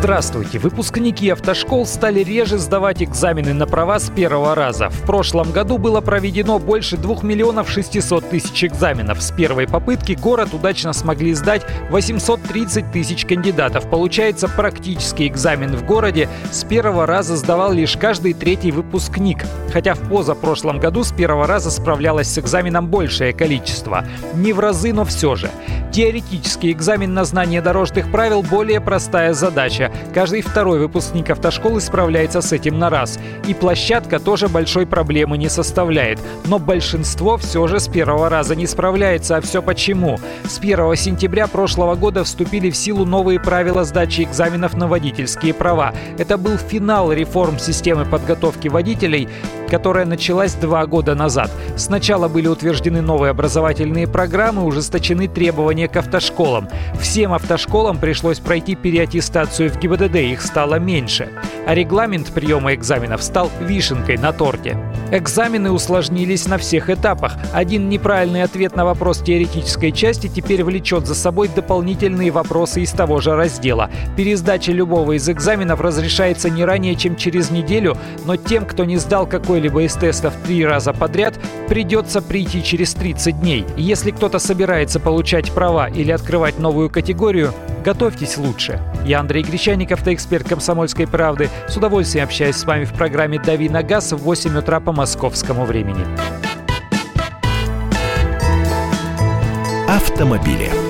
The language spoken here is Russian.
Здравствуйте! Выпускники автошкол стали реже сдавать экзамены на права с первого раза. В прошлом году было проведено больше 2 миллионов 600 тысяч экзаменов. С первой попытки город удачно смогли сдать 830 тысяч кандидатов. Получается, практический экзамен в городе с первого раза сдавал лишь каждый третий выпускник. Хотя в позапрошлом году с первого раза справлялось с экзаменом большее количество. Не в разы, но все же. Теоретический экзамен на знание дорожных правил более простая задача. Каждый второй выпускник автошколы справляется с этим на раз. И площадка тоже большой проблемы не составляет. Но большинство все же с первого раза не справляется. А все почему? С 1 сентября прошлого года вступили в силу новые правила сдачи экзаменов на водительские права. Это был финал реформ системы подготовки водителей, которая началась два года назад. Сначала были утверждены новые образовательные программы, ужесточены требования к автошколам. Всем автошколам пришлось пройти переаттестацию в ГИБДД, их стало меньше. А регламент приема экзаменов стал вишенкой на торте. Экзамены усложнились на всех этапах. Один неправильный ответ на вопрос теоретической части теперь влечет за собой дополнительные вопросы из того же раздела. Пересдача любого из экзаменов разрешается не ранее, чем через неделю, но тем, кто не сдал какой-либо из тестов три раза подряд, придется прийти через 30 дней. Если кто-то собирается получать права или открывать новую категорию, готовьтесь лучше. Я Андрей Гречаник, автоэксперт «Комсомольской правды». С удовольствием общаюсь с вами в программе «Дави на газ» в 8 утра по московскому времени. Автомобили.